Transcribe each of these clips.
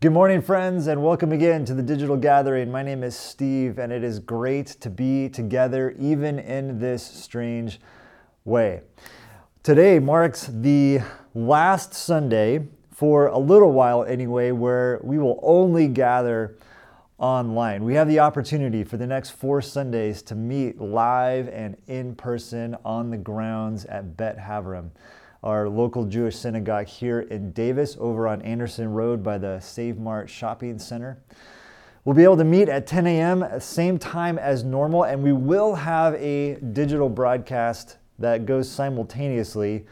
Good morning, friends, and welcome again to the Digital Gathering. My name is Steve, and it is great to be together even in this strange way. Today marks the last Sunday, for a little while anyway, where we will only gather online. We have the opportunity for the next four Sundays to meet live and in person on the grounds at Bet Haverim our local Jewish synagogue here in Davis over on Anderson Road by the Save Mart Shopping Center. We'll be able to meet at 10 a.m., same time as normal, and we will have a digital broadcast that goes simultaneously,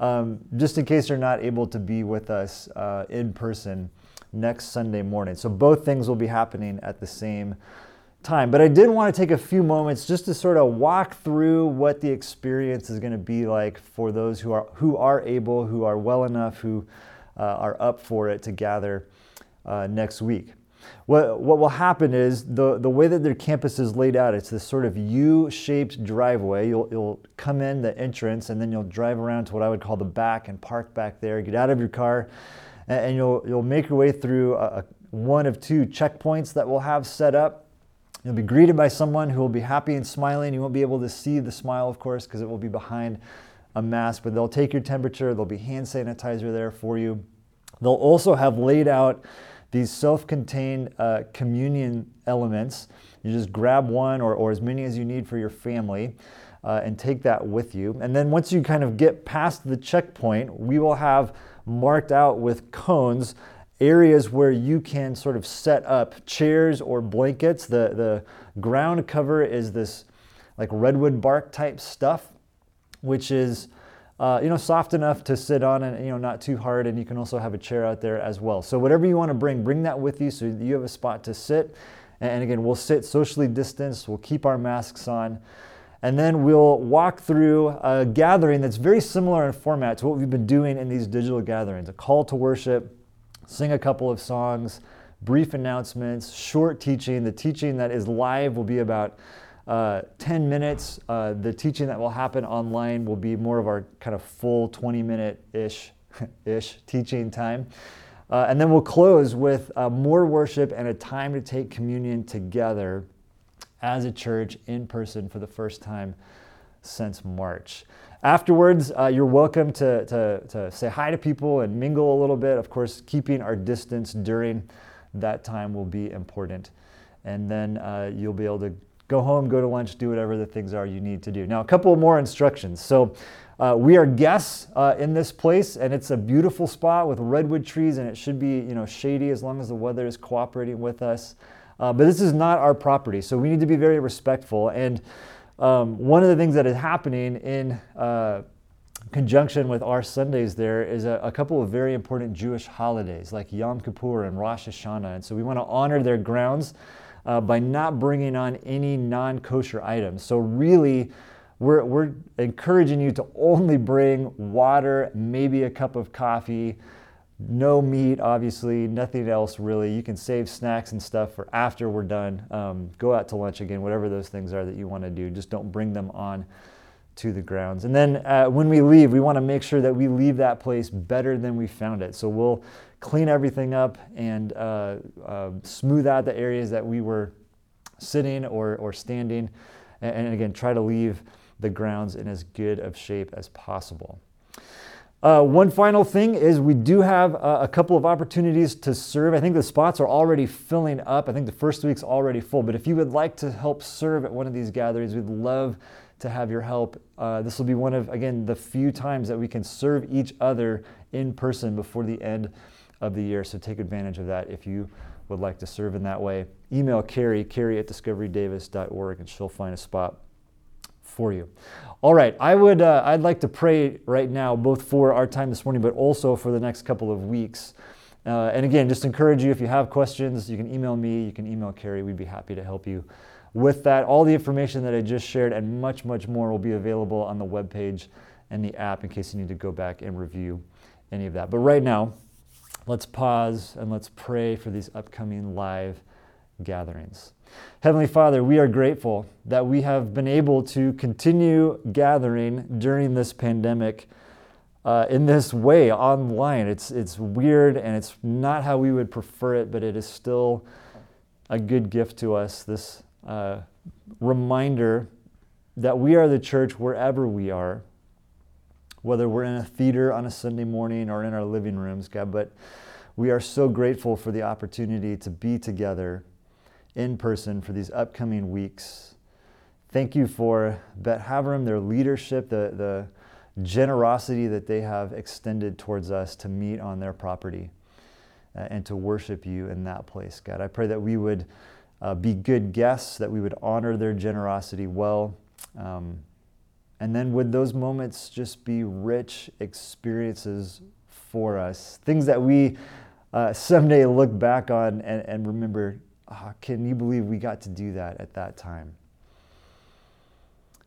um, just in case you're not able to be with us uh, in person next Sunday morning. So both things will be happening at the same time. But I did want to take a few moments just to sort of walk through what the experience is going to be like for those who are who are able, who are well enough, who uh, are up for it to gather uh, next week. What, what will happen is the, the way that their campus is laid out, it's this sort of U-shaped driveway. You'll, you'll come in the entrance and then you'll drive around to what I would call the back and park back there, get out of your car, and, and you'll, you'll make your way through a, a, one of two checkpoints that we'll have set up You'll be greeted by someone who will be happy and smiling. You won't be able to see the smile, of course, because it will be behind a mask, but they'll take your temperature. There'll be hand sanitizer there for you. They'll also have laid out these self contained uh, communion elements. You just grab one or, or as many as you need for your family. Uh, and take that with you. And then once you kind of get past the checkpoint, we will have marked out with cones areas where you can sort of set up chairs or blankets. The, the ground cover is this like redwood bark type stuff, which is uh, you know soft enough to sit on and you know not too hard. And you can also have a chair out there as well. So whatever you want to bring, bring that with you so you have a spot to sit. And again, we'll sit socially distanced. We'll keep our masks on. And then we'll walk through a gathering that's very similar in format to what we've been doing in these digital gatherings a call to worship, sing a couple of songs, brief announcements, short teaching. The teaching that is live will be about uh, 10 minutes. Uh, the teaching that will happen online will be more of our kind of full 20 minute ish ish teaching time. Uh, and then we'll close with uh, more worship and a time to take communion together as a church in person for the first time since March. Afterwards, uh, you're welcome to, to, to say hi to people and mingle a little bit. Of course, keeping our distance during that time will be important. And then uh, you'll be able to go home, go to lunch, do whatever the things are you need to do. Now, a couple more instructions. So, uh, we are guests uh, in this place, and it's a beautiful spot with redwood trees, and it should be you know shady as long as the weather is cooperating with us. Uh, but this is not our property, so we need to be very respectful. And um, one of the things that is happening in uh, conjunction with our Sundays there is a, a, couple of very important Jewish holidays like Yom Kippur and Rosh Hashanah. And so we want to honor their grounds uh, by not bringing on any non kosher items. So, really, we're, we're encouraging you to only bring water, maybe a cup of coffee no meat, obviously, nothing else really. You can save snacks and stuff for after we're done. Um, go out to lunch again, whatever those things are that you want to do. Just don't bring them on to the grounds. And then uh, when we leave, we want to make sure that we leave that place better than we found it. So we'll clean everything up and uh, uh, smooth out the areas that we were sitting or, or standing. And, and again, try to leave the grounds in as good of shape as possible. Uh, one final thing is we do have uh, a couple of opportunities to serve. I think the spots are already filling up. I think the first week's already full. But if you would like to help serve at one of these gatherings, we'd love to have your help. Uh, this will be one of, again, the few times that we can serve each other in person before the end of the year. So take advantage of that if you would like to serve in that way. Email Carrie, Carrie at discoverydavis.org, and she'll find a spot for you. All right, I would uh, I'd like to pray right now, both for our time this morning, but also for the next couple of weeks. Uh, and again, just encourage you if you have questions, you can email me, you can email Carrie. We'd be happy to help you with that. All the information that I just shared and much, much more will be available on the webpage and the app in case you need to go back and review any of that. But right now, let's pause and let's pray for these upcoming live gatherings. Heavenly Father, we are grateful that we have been able to continue gathering during this pandemic uh, in this way online. It's, it's weird and it's not how we would prefer it, but it is still a good gift to us. This uh, reminder that we are the church wherever we are, whether we're in a theater on a Sunday morning or in our living rooms, God. But we are so grateful for the opportunity to be together in person for these upcoming weeks. Thank you for Bet Haverim, their leadership, the, the generosity that they have extended towards us to meet on their property uh, and to worship you in that place, God. I pray that we would uh, be good guests, that we would honor their generosity well. Um, and then would those moments just be rich experiences for us? Things that we uh, someday look back on and, and remember, oh, can you believe we got to do that at that time?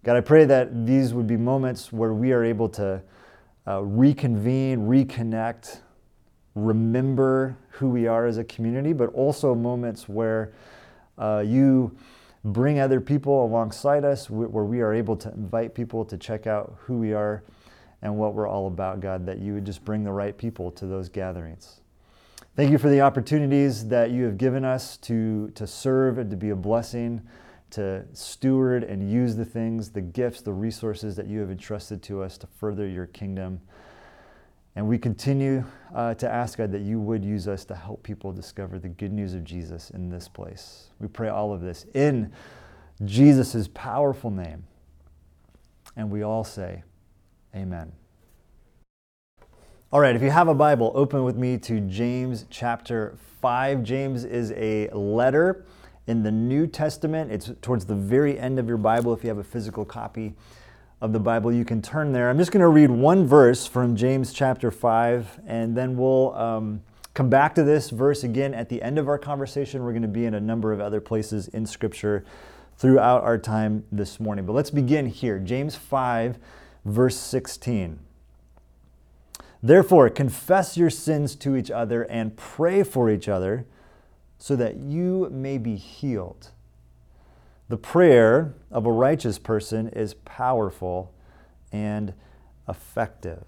God, I pray that these would be moments where we are able to uh, reconvene, reconnect, remember who we are as a community, but also moments where uh, you bring other people alongside us, where we are able to invite people to check out who we are and what we're all about, God, that you would just bring the right people to those gatherings. Thank you for the opportunities that you have given us to, to serve and to be a blessing to steward and use the things, the gifts, the resources that you have entrusted to us to further your kingdom. And we continue uh, to ask God that you would use us to help people discover the good news of Jesus in this place. We pray all of this in Jesus' powerful name. And we all say, Amen. All right, if you have a Bible, open with me to James chapter 5. James is a letter in the New Testament. It's towards the very end of your Bible. If you have a physical copy of the Bible, you can turn there. I'm just going to read one verse from James chapter 5, and then we'll um, come back to this verse again at the end of our conversation. We're going to be in a number of other places in Scripture throughout our time this morning. But let's begin here. James 5, verse 16. Therefore, confess your sins to each other and pray for each other so that you may be healed. The prayer of a righteous person is powerful and effective.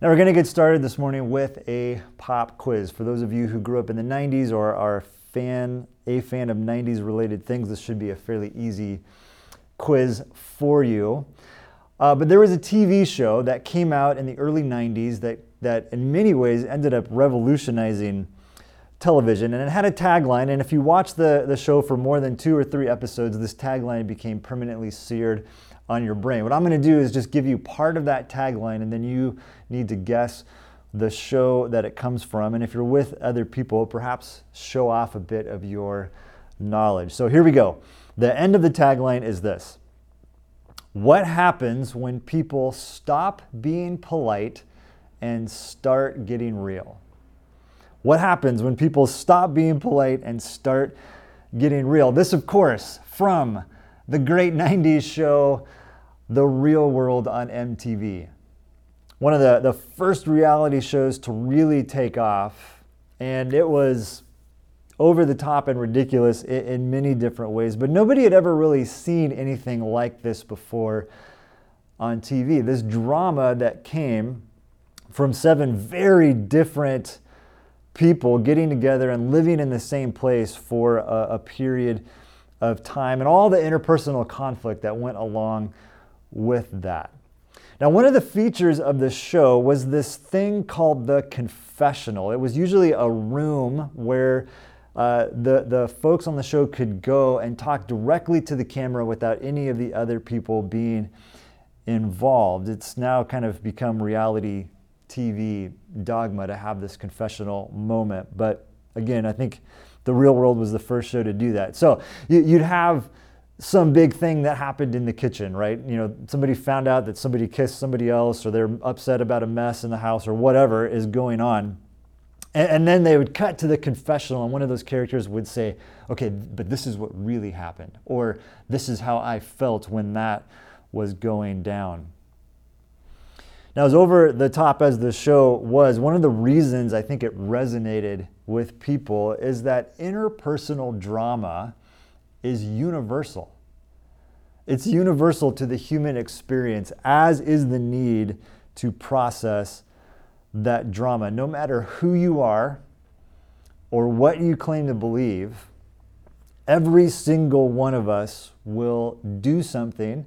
Now, we're going to get started this morning with a pop quiz. For those of you who grew up in the 90s or are fan, a fan of 90s related things, this should be a fairly easy quiz for you. Uh, but there was a TV show that came out in the early 90s that, that, in many ways, ended up revolutionizing television and it had a tagline and if you watch the, the show for more than two or three episodes this tagline became permanently seared on your brain. What i'm going to do is just give you part of that tagline and then you need to guess the show that it comes from and if you're with other people perhaps show off a bit of your knowledge. So here we go. The end of the tagline is this what happens when people stop being polite and start getting real what happens when people stop being polite and start getting real? This, of course, from the great 90s show, The Real World on MTV. One of the, the first reality shows to really take off, and it was over the top and ridiculous in, in many different ways, but nobody had ever really seen anything like this before on TV. This drama that came from seven very different people getting together and living in the same place for a, a period of time and all the interpersonal conflict that went along with that. Now, one of the features of the show was this thing called the confessional. It was usually a room where uh, the, the folks on the show could go and talk directly to the camera without any of the other people being involved. It's now kind of become reality TV dogma to have this confessional moment. But again, I think the real world was the first show to do that. So you'd have some big thing that happened in the kitchen, right? You know, somebody found out that somebody kissed somebody else, or they're upset about a mess in the house, or whatever is going on. And, and then they would cut to the confessional, and one of those characters would say, Okay, but this is what really happened, or this is how I felt when that was going down. Now, as over the top as the show was, one of the reasons I think it resonated with people is that interpersonal drama is universal. It's universal to the human experience, as is the need to process that drama. No matter who you are or what you claim to believe, every single one of us will do something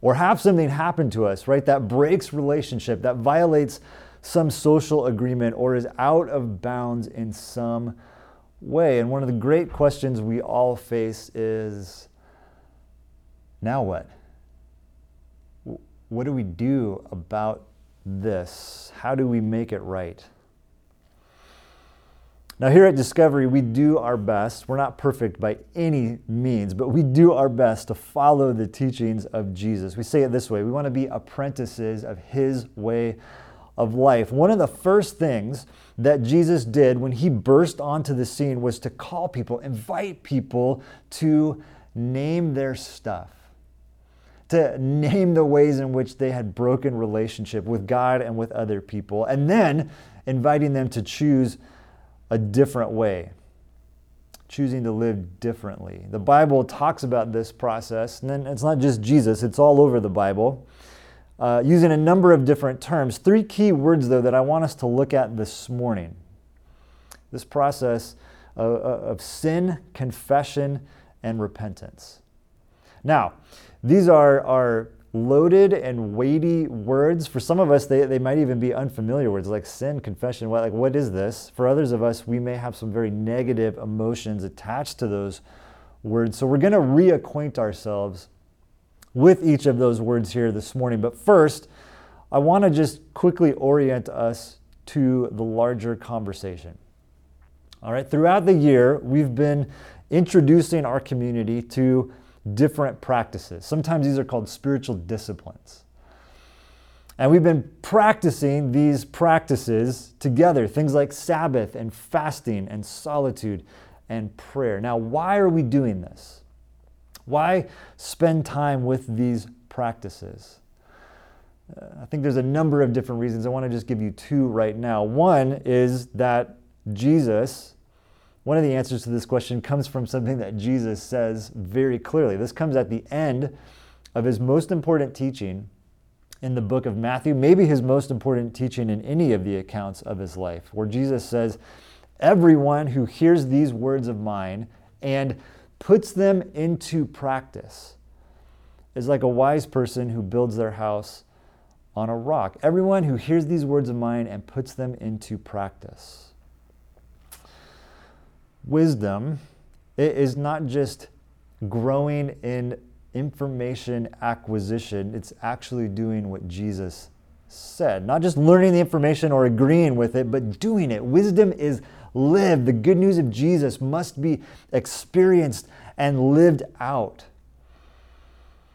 or have something happen to us, right? That breaks relationship, that violates some social agreement, or is out of bounds in some way. And one of the great questions we all face is now what? What do we do about this? How do we make it right? Now, here at Discovery, we do our best. We're not perfect by any means, but we do our best to follow the teachings of Jesus. We say it this way we want to be apprentices of his way of life. One of the first things that Jesus did when he burst onto the scene was to call people, invite people to name their stuff to name the ways in which they had broken relationship with God and with other people, and then inviting them to choose a different way, choosing to live differently. The Bible talks about this process, and then it's not just Jesus, it's all over the Bible, uh, using a number of different terms. Three key words, though, that I want us to look at this morning. This process of, of sin, confession, and repentance. Now, these are, are loaded and weighty words. For some of us, they, they might even be unfamiliar words like sin, confession. What, like, what is this? For others of us, we may have some very negative emotions attached to those words. So we're going to reacquaint ourselves with each of those words here this morning. But first, I want to just quickly orient us to the larger conversation. All right, throughout the year, we've been introducing our community to different practices. Sometimes these are called spiritual disciplines. And we've been practicing these practices together, things like Sabbath and fasting and solitude and prayer. Now, why are we doing this? Why spend time with these practices? Uh, I think there's a number of different reasons. I want to just give you two right now. One is that Jesus one of the answers to this question comes from something that Jesus says very clearly. This comes at the end of his most important teaching in the book of Matthew, maybe his most important teaching in any of the accounts of his life, where Jesus says, Everyone who hears these words of mine and puts them into practice is like a wise person who builds their house on a rock. Everyone who hears these words of mine and puts them into practice wisdom is not just growing in information acquisition, it's actually doing what Jesus said. Not just learning the information or agreeing with it, but doing it. Wisdom is lived. The good news of Jesus must be experienced and lived out.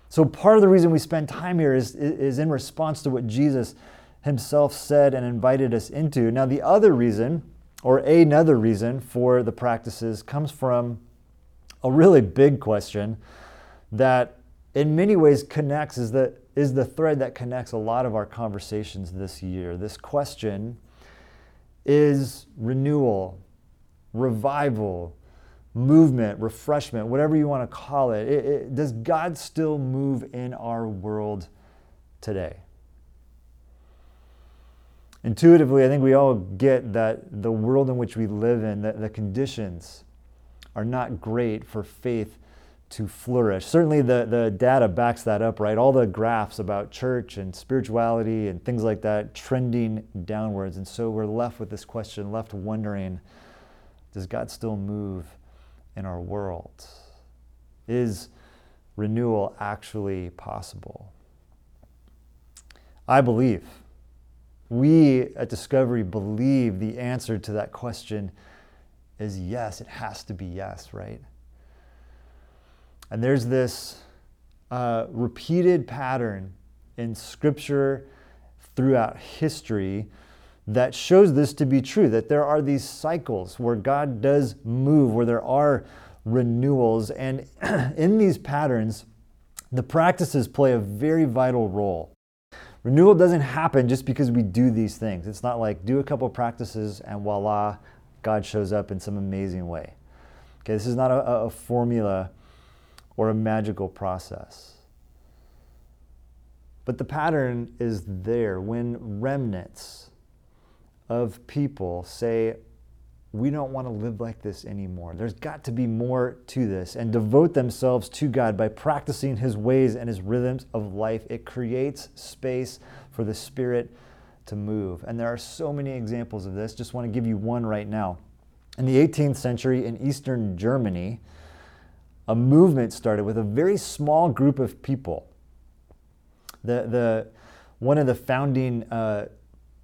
So, part of the reason we spend time here is, is in response to what Jesus himself said and invited us into. Now, the other reason or another reason for the practices comes from a really big question that in many ways connects is the, is the thread that connects a lot of our conversations this year. This question is renewal, revival, movement, refreshment, whatever you want to call it. it, it does God still move in our world today? Intuitively, I think we all get that the world in which we live in, that the conditions are not great for faith to flourish. Certainly, the, the data backs that up, right? All the graphs about church and spirituality and things like that trending downwards. And so we're left with this question, left wondering does God still move in our world? Is renewal actually possible? I believe we at Discovery believe the answer to that question is yes. It has to be yes, right? And there's this uh, repeated pattern in Scripture throughout history that shows this to be true that there are these cycles where God does move, where there are renewals. And in these patterns, the practices play a very vital role. Renewal doesn't happen just because we do these things. It's not like do a couple practices and voila, God shows up in some amazing way. Okay, this is not a, a formula or a magical process. But the pattern is there when remnants of people say, we don't want to live like this anymore. There's got to be more to this and devote themselves to God by practicing His ways and His rhythms of life. It creates space for the Spirit to move. And there are so many examples of this. Just want to give you one right now. In the 18th century in Eastern Germany, a movement started with a very small group of people. The, the, one of the founding uh,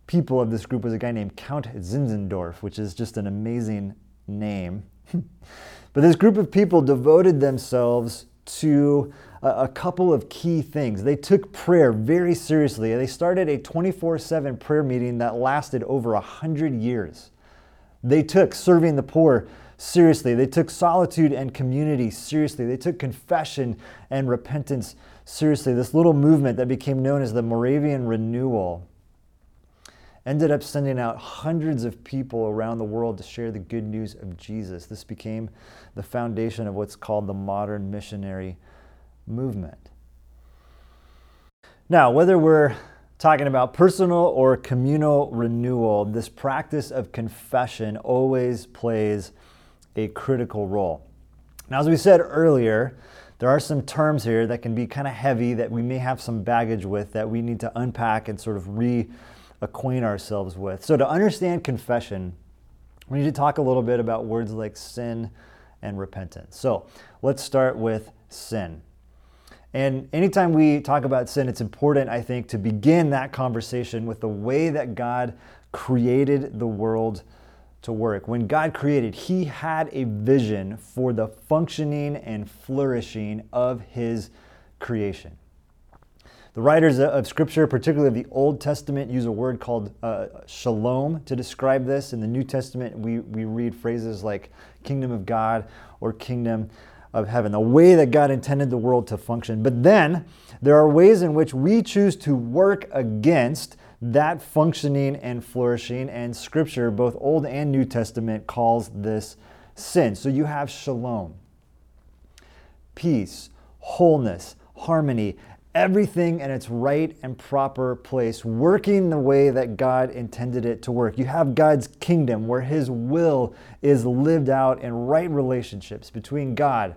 people of this group was a guy named Count Zinzendorf, which is just an amazing name. but this group of people devoted themselves to a, couple of key things. They took prayer very seriously. They started a 24 7 prayer meeting that lasted over 100 years. They took serving the poor seriously. They took solitude and community seriously. They took confession and repentance seriously. This little movement that became known as the Moravian Renewal ended up sending out hundreds of people around the world to share the good news of Jesus. This became the foundation of what's called the modern missionary movement. Now, whether we're talking about personal or communal renewal, this practice of confession always plays a critical role. Now, as we said earlier, there are some terms here that can be kind of heavy that we may have some baggage with that we need to unpack and sort of reacquaint ourselves with. So, to understand confession, we need to talk a little bit about words like sin and repentance. So, let's start with sin. And anytime we talk about sin, it's important, I think, to begin that conversation with the way that God created the world to work. When God created, He had a vision for the functioning and flourishing of His creation. The writers of Scripture, particularly the Old Testament, use a word called uh, shalom to describe this. In the New Testament, we, we read phrases like kingdom of God or kingdom of heaven, the way that God intended the world to function. But then there are ways in which we choose to work against that functioning and flourishing, and Scripture, both Old and New Testament, calls this sin. So you have shalom, peace, wholeness, harmony, everything in its right and proper place, working the way that God intended it to work. You have God's kingdom where His will is lived out in right relationships between God,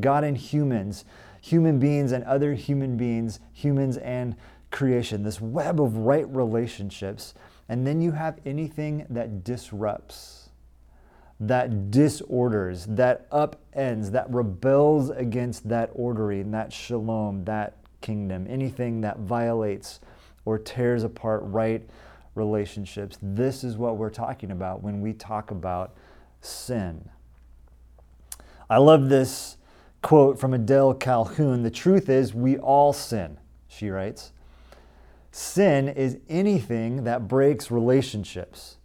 God and humans, human beings and other human beings, humans and creation, this web of right relationships. And then you have anything that disrupts, that disorders, that upends, that rebels against that ordering, that shalom, that kingdom, anything that violates or tears apart right relationships. This is what we're talking about when we talk about sin. I love this quote from Adele Calhoun. The truth is, we all sin, she writes. Sin is anything that breaks relationships.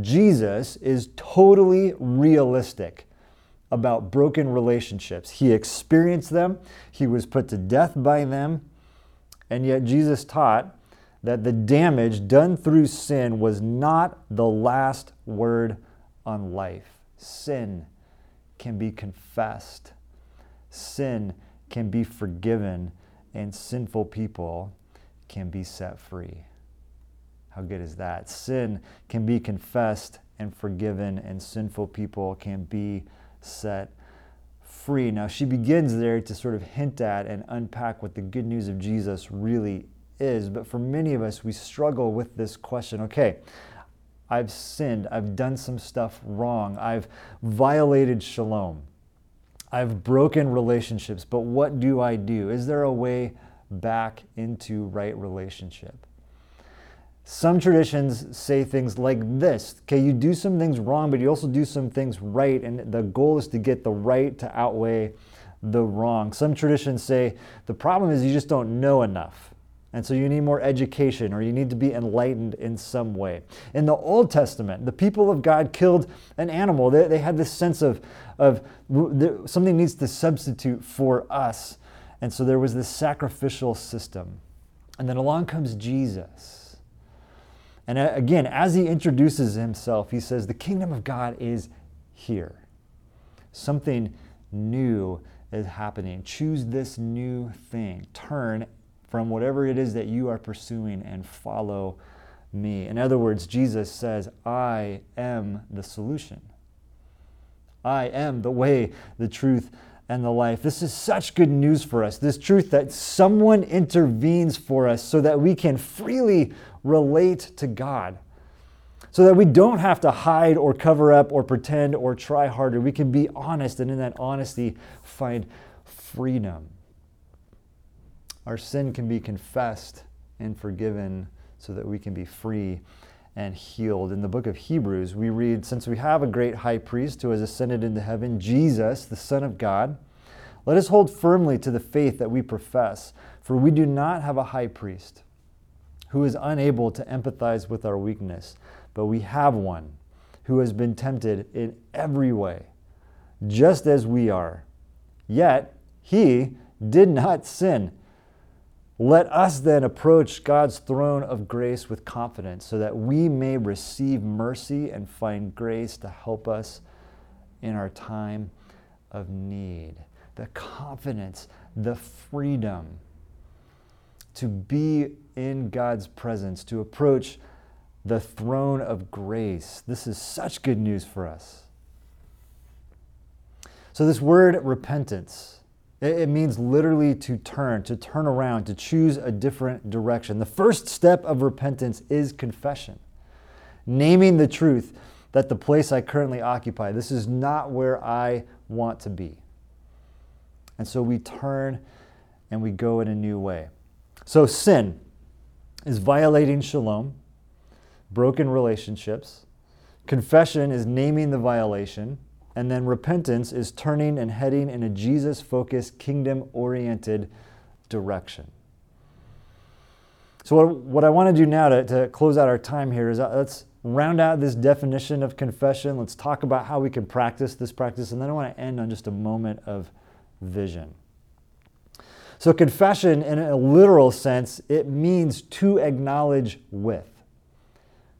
Jesus is totally realistic about broken relationships. He experienced them, he was put to death by them, and yet Jesus taught that the damage done through sin was not the last word on life. Sin can be confessed, sin can be forgiven, and sinful people can be set free. How good is that? Sin can be confessed and forgiven, and sinful people can be set free. Now, she begins there to sort of hint at and unpack what the good news of Jesus really is. But for many of us, we struggle with this question okay, I've sinned, I've done some stuff wrong, I've violated shalom, I've broken relationships, but what do I do? Is there a way back into right relationship? Some traditions say things like this okay, you do some things wrong, but you also do some things right, and the goal is to get the right to outweigh the wrong. Some traditions say the problem is you just don't know enough. And so you need more education or you need to be enlightened in some way. In the Old Testament, the people of God killed an animal. They, they had this sense of, of something needs to substitute for us. And so there was this sacrificial system. And then along comes Jesus and uh, again, as he introduces himself, he says, The kingdom of God is here. Something new is happening. Choose this new thing. Turn from whatever it is that you are pursuing and follow me. In other words, Jesus says, I am the solution. I am the way, the truth, and the life. This is such good news for us. This truth that someone intervenes for us so that we can freely relate to God. So that we don't have to hide or cover up or pretend or try harder. We can be honest and in that honesty find freedom. Our sin can be confessed and forgiven so that we can be free and healed. In the book of Hebrews, we read Since we have a great high priest who has ascended into heaven, Jesus, the Son of God, let us hold firmly to the faith that we profess, for we do not have a high priest who is unable to empathize with our weakness, but we have one who has been tempted in every way, just as we are. Yet he did not sin. Let us then approach God's throne of grace with confidence so that we may receive mercy and find grace to help us in our time of need. The confidence, the freedom to be in God's presence, to approach the throne of grace. This is such good news for us. So, this word repentance it means literally to turn, to turn around, to choose a different direction. The first step of repentance is confession, naming the truth that the place I currently occupy, this is not where I want to be. And so we turn and we go in a new way. So sin is violating shalom, broken relationships. Confession is naming the violation. And then repentance is turning and heading in a Jesus focused, kingdom oriented direction. So, what, what I want to do now to, to close out our time here is uh, let's round out this definition of confession. Let's talk about how we can practice this practice. And then I want to end on just a moment of vision. So, confession, in a literal sense, it means to acknowledge with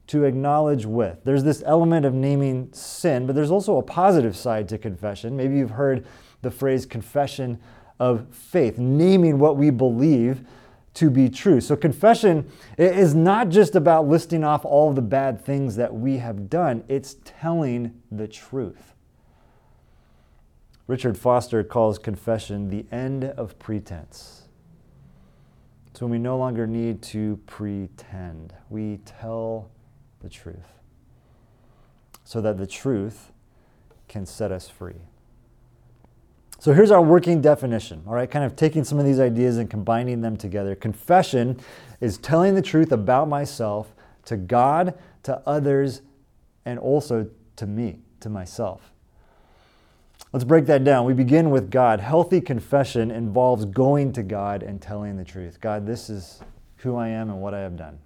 to acknowledge with. There's this element of naming sin, but there's also a positive side to confession. Maybe you've heard the phrase confession of faith, naming what we believe to be true. So, confession is not just about listing off all of the bad things that we have done, it's telling the truth. Richard Foster calls confession the end of pretense. It's when we no longer need to pretend. We tell the truth so that the truth can set us free. So here's our working definition, all right, kind of taking some of these ideas and combining them together. Confession is telling the truth about myself to God, to others, and also to me, to myself. Let's break that down. We begin with God. Healthy confession involves going to God and telling the truth. God, this is who I am and what I have done.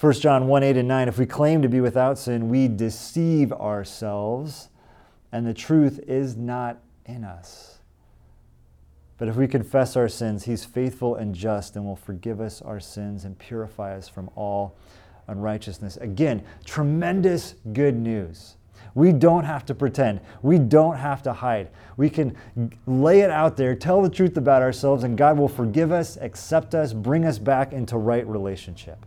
1 John 1 8 and 9 If we claim to be without sin, we deceive ourselves, and the truth is not in us. But if we confess our sins, he's faithful and just and will forgive us our sins and purify us from all unrighteousness. Again, tremendous good news. We don't have to pretend. We don't have to hide. We can lay it out there, tell the truth about ourselves, and God will forgive us, accept us, bring us back into right relationship.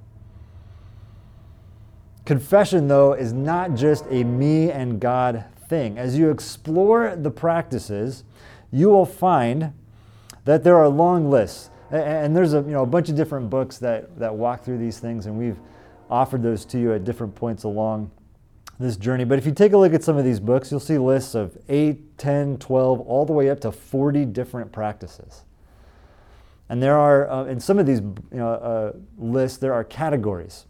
Confession, though, is not just a me and God thing. As you explore the practices, you will find that there are long lists. And there's a, you know, a bunch of different books that, that walk through these things, and we've offered those to you at different points along this journey. But if you take a look at some of these books, you'll see lists of 8, 10, 12, all the way up to 40 different practices. And there are, uh, in some of these you know, uh, lists, there are categories.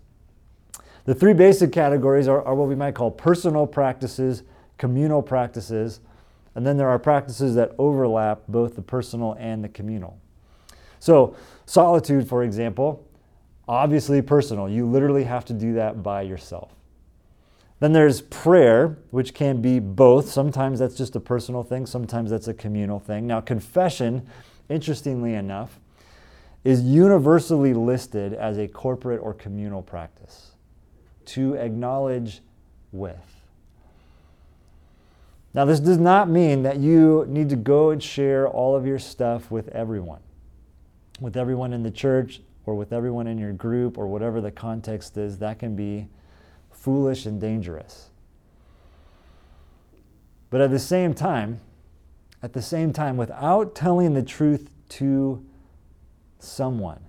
The three basic categories are, are what we might call personal practices, communal practices, and then there are practices that overlap both the personal and the communal. So, solitude, for example, obviously personal. You literally have to do that by yourself. Then there's prayer, which can be both. Sometimes that's just a personal thing, sometimes that's a communal thing. Now, confession, interestingly enough, is universally listed as a corporate or communal practice to acknowledge with. Now, this does not mean that you need to go and share all of your stuff with everyone. with everyone in the church or with everyone in your group or whatever the context is, that can be foolish and dangerous. But at the same time, at the same time, without telling the truth to someone,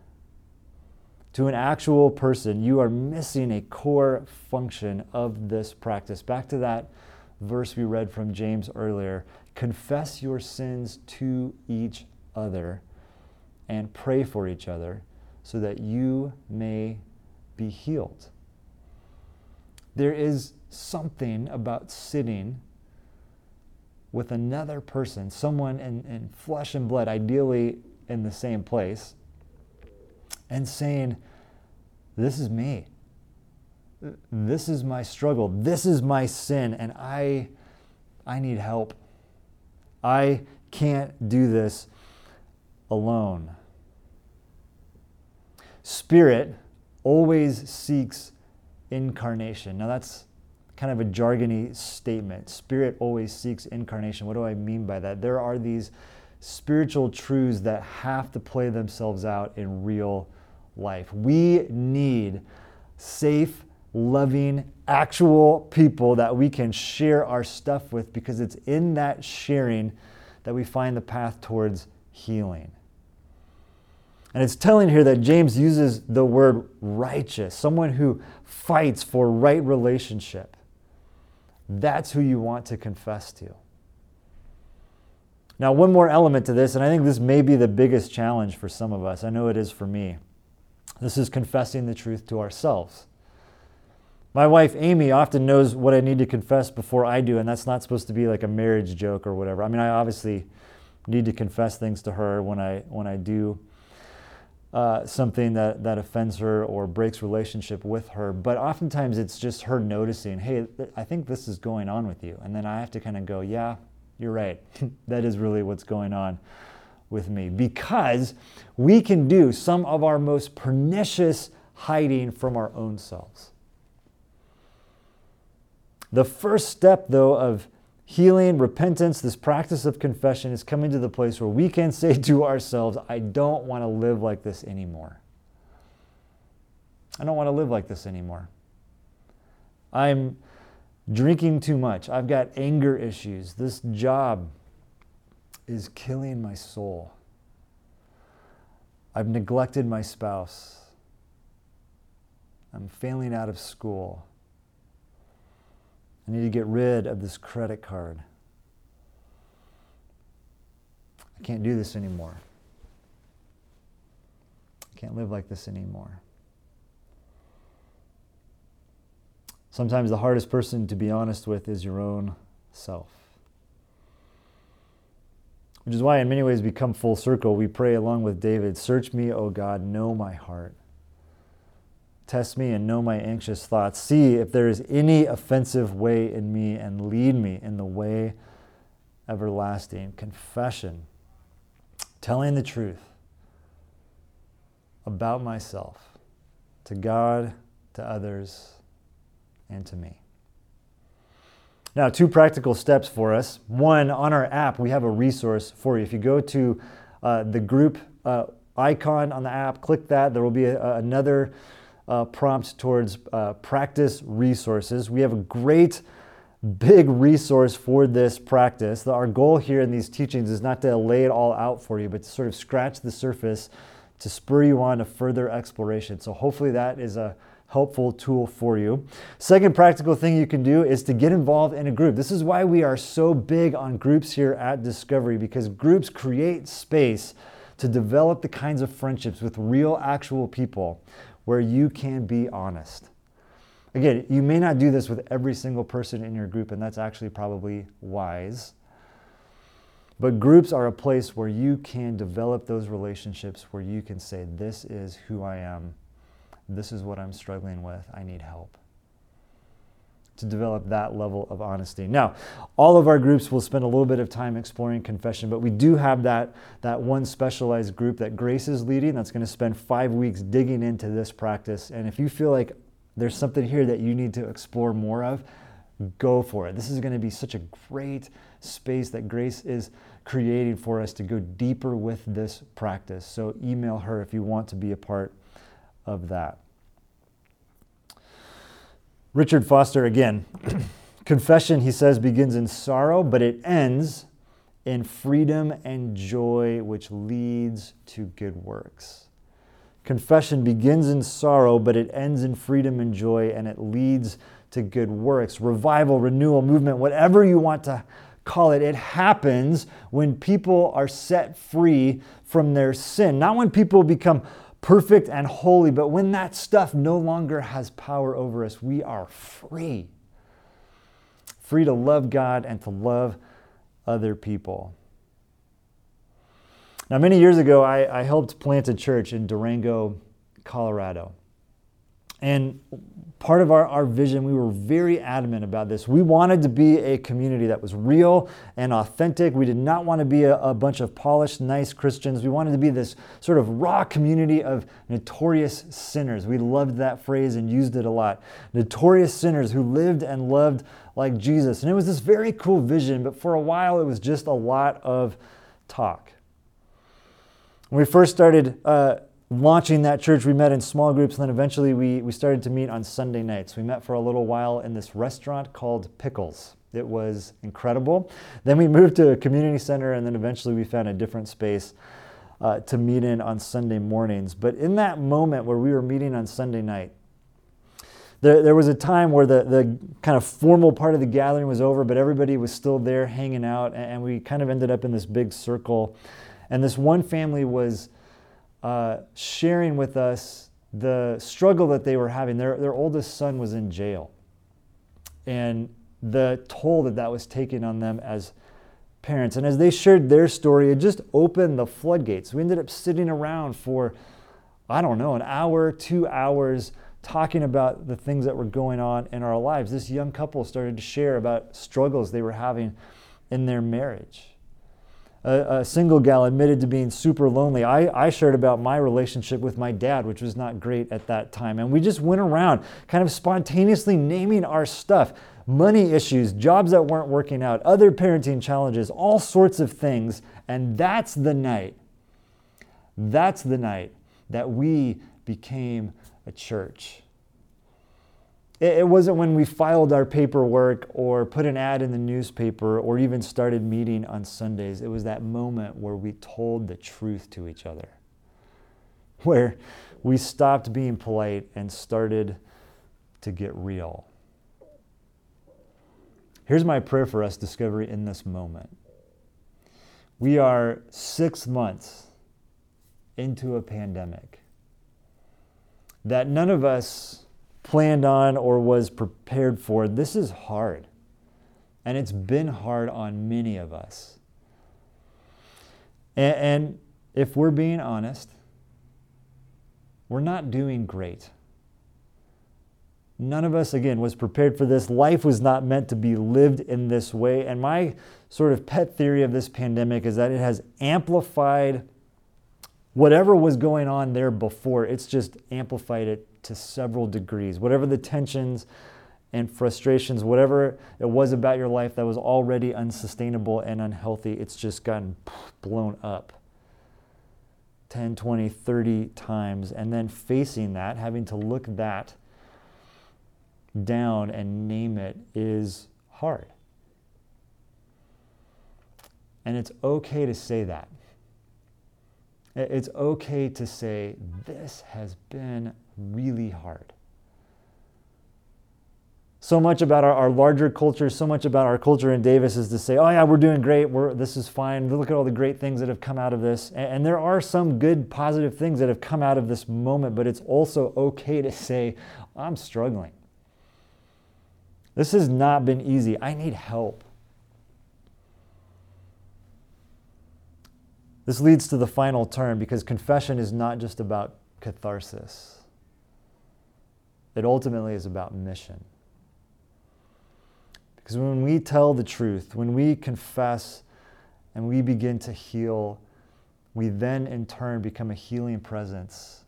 to an actual person, you are missing a core function of this practice. Back to that verse we read from James earlier confess your sins to each other and pray for each other so that you may be healed. There is something about sitting with another person, someone in, in flesh and blood, ideally in the same place, and saying, This is me. This is my struggle. This is my sin, and I, I need help. I can't do this alone. Spirit always seeks incarnation. Now, that's kind of a jargony statement. Spirit always seeks incarnation. What do I mean by that? There are these spiritual truths that have to play themselves out in real life. We need safe, loving, actual people that we can share our stuff with because it's in that sharing that we find the path towards healing. And it's telling here that James uses the word righteous, someone who fights for right relationship. That's who you want to confess to. Now, one more element to this, and I think this may be the biggest challenge for some of us. I know it is for me. This is confessing the truth to ourselves. My wife, Amy, often knows what I need to confess before I do, and that's not supposed to be like a marriage joke or whatever. I mean, I obviously need to confess things to her when I, when I do uh, something that, that offends her or breaks relationship with her. But oftentimes it's just her noticing, hey, I think this is going on with you. And then I have to kind of go, yeah, you're right. that is really what's going on with me. Because we can do some of our most pernicious hiding from our own selves. The first step, though, of healing, repentance, this practice of confession is coming to the place where we can say to ourselves, I don't want to live like this anymore. I don't want to live like this anymore. I'm drinking too much. I've got anger issues. This job is killing my soul. I've neglected my spouse. I'm failing out of school. I need to get rid of this credit card. I can't do this anymore. I can't live like this anymore. Sometimes the hardest person to be honest with is your own self. Which is why, in many ways, we come full circle. We pray along with David Search me, O God, know my heart. Test me and know my anxious thoughts. See if there is any offensive way in me and lead me in the way everlasting. Confession, telling the truth about myself to God, to others, and to me. Now, two practical steps for us. One, on our app, we have a resource for you. If you go to uh, the group uh, icon on the app, click that. There will be a, another uh, prompt towards uh, practice resources. We have a great big resource for this practice. Our goal here in these teachings is not to lay it all out for you, but to sort of scratch the surface to spur you on to further exploration. So hopefully that is a helpful tool for you. Second practical thing you can do is to get involved in a group. This is why we are so big on groups here at Discovery because groups create space to develop the kinds of friendships with real actual people where you can be honest. Again, you may not do this with every single person in your group, and that's actually probably wise. But groups are a place where you can develop those relationships where you can say, This is who I am. This is what I'm struggling with. I need help to develop that level of honesty. Now, all of our groups will spend a little bit of time exploring confession, but we do have that, that one specialized group that Grace is leading that's going to spend five weeks digging into this practice. And if you feel like there's something here that you need to explore more of, go for it. This is going to be such a great space that Grace is creating for us to go deeper with this practice. So email her if you want to be a part of that. Richard Foster again. Confession, he says, begins in sorrow, but it ends in freedom and joy, which leads to good works. Confession begins in sorrow, but it ends in freedom and joy, and it leads to good works. Revival, renewal, movement, whatever you want to call it, it happens when people are set free from their sin. Not when people become perfect and holy, but when that stuff no longer has power over us, we are free. Free to love God and to love other people. Now, many years ago, I, I helped plant a church in Durango, Colorado. And part of our, our vision, we were very adamant about this. We wanted to be a community that was real and authentic. We did not want to be a, a, bunch of polished, nice Christians. We wanted to be this sort of raw community of notorious sinners. We loved that phrase and used it a lot. Notorious sinners who lived and loved like Jesus. And it was this very cool vision, but for a while it was just a lot of talk. When we first started uh, launching that church, we met in small groups, and then eventually we, we started to meet on Sunday nights. We met for a little while in this restaurant called Pickles. It was incredible. Then we moved to a community center, and then eventually we found a different space uh, to meet in on Sunday mornings. But in that moment where we were meeting on Sunday night, there, there was a time where the, the kind of formal part of the gathering was over, but everybody was still there hanging out, and, and we kind of ended up in this big circle. And this one family was uh, sharing with us the struggle that they were having. Their, their oldest son was in jail, and the toll that that was taking on them as parents. And as they shared their story, it just opened the floodgates. We ended up sitting around for, I don't know, an hour, two hours talking about the things that were going on in our lives. This young couple started to share about struggles they were having in their marriage. A, a, single gal admitted to being super lonely. I, I shared about my relationship with my dad, which was not great at that time. And we just went around kind of spontaneously naming our stuff money issues, jobs that weren't working out, other parenting challenges, all sorts of things. And that's the night, that's the night that we became a church. It wasn't when we filed our paperwork or put an ad in the newspaper or even started meeting on Sundays. It was that moment where we told the truth to each other, where we stopped being polite and started to get real. Here's my prayer for us, Discovery, in this moment. We are six months into a pandemic that none of us planned on or was prepared for. This is hard. And it's been hard on many of us. And, and if we're being honest, we're not doing great. None of us, again, was prepared for this. Life was not meant to be lived in this way. And my sort of pet theory of this pandemic is that it has amplified whatever was going on there before, it's just amplified it to several degrees. Whatever the tensions and frustrations, whatever it was about your life that was already unsustainable and unhealthy, it's just gotten blown up 10, 20, 30 times. And then facing that, having to look that down and name it is hard. And it's okay to say that. It's okay to say, This has been really hard. So much about our, our, larger culture, so much about our culture in Davis is to say, oh, yeah, we're doing great. We're, this is fine. Look at all the great things that have come out of this. And, and there are some good, positive things that have come out of this moment, but it's also okay to say, I'm struggling. This has not been easy. I need help. This leads to the final term because confession is not just about catharsis, it ultimately is about mission. Because when we tell the truth, when we confess and we begin to heal, we then in turn become a healing presence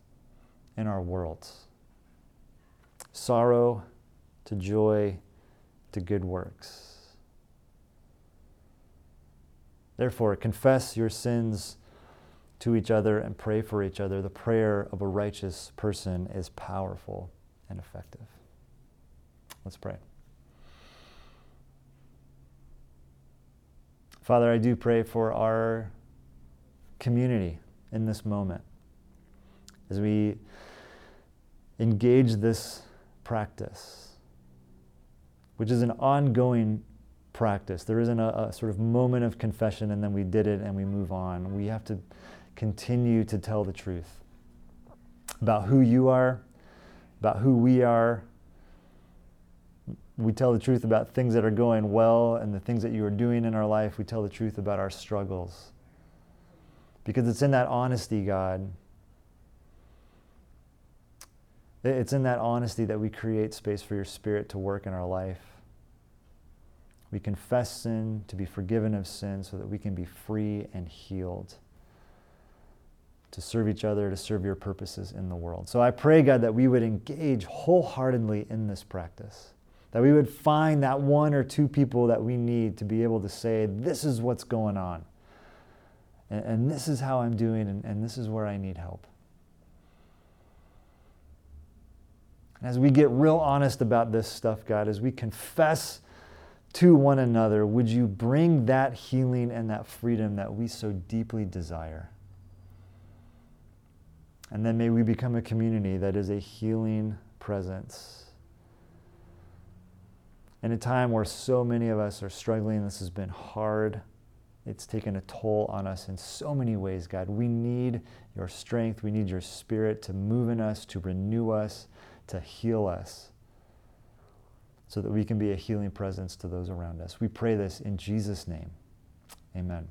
in our world. Sorrow to joy to good works. Therefore, confess your sins to each other and pray for each other. The prayer of a righteous person is powerful and effective. Let's pray. Father, I do pray for our community in this moment as we engage this practice, which is an ongoing practice. There isn't a, a, sort of moment of confession and then we did it and we move on. We have to continue to tell the truth about who you are, about who we are. We tell the truth about things that are going well and the things that you are doing in our life. We tell the truth about our struggles. Because it's in that honesty, God. It's in that honesty that we create space for your spirit to work in our life. We confess sin to be forgiven of sin so that we can be free and healed to serve each other, to serve your purposes in the world. So I pray, God, that we would engage wholeheartedly in this practice, that we would find that one or two people that we need to be able to say, This is what's going on, and, and this is how I'm doing, and, and this is where I need help. As we get real honest about this stuff, God, as we confess to one another, would you bring that healing and that freedom that we so deeply desire? And then may we become a community that is a healing presence. In a time where so many of us are struggling, this has been hard. It's taken a toll on us in so many ways, God. We need your strength. We need your spirit to move in us, to renew us, to heal us, so that we can be a healing presence to those around us. We pray this in Jesus' name. Amen.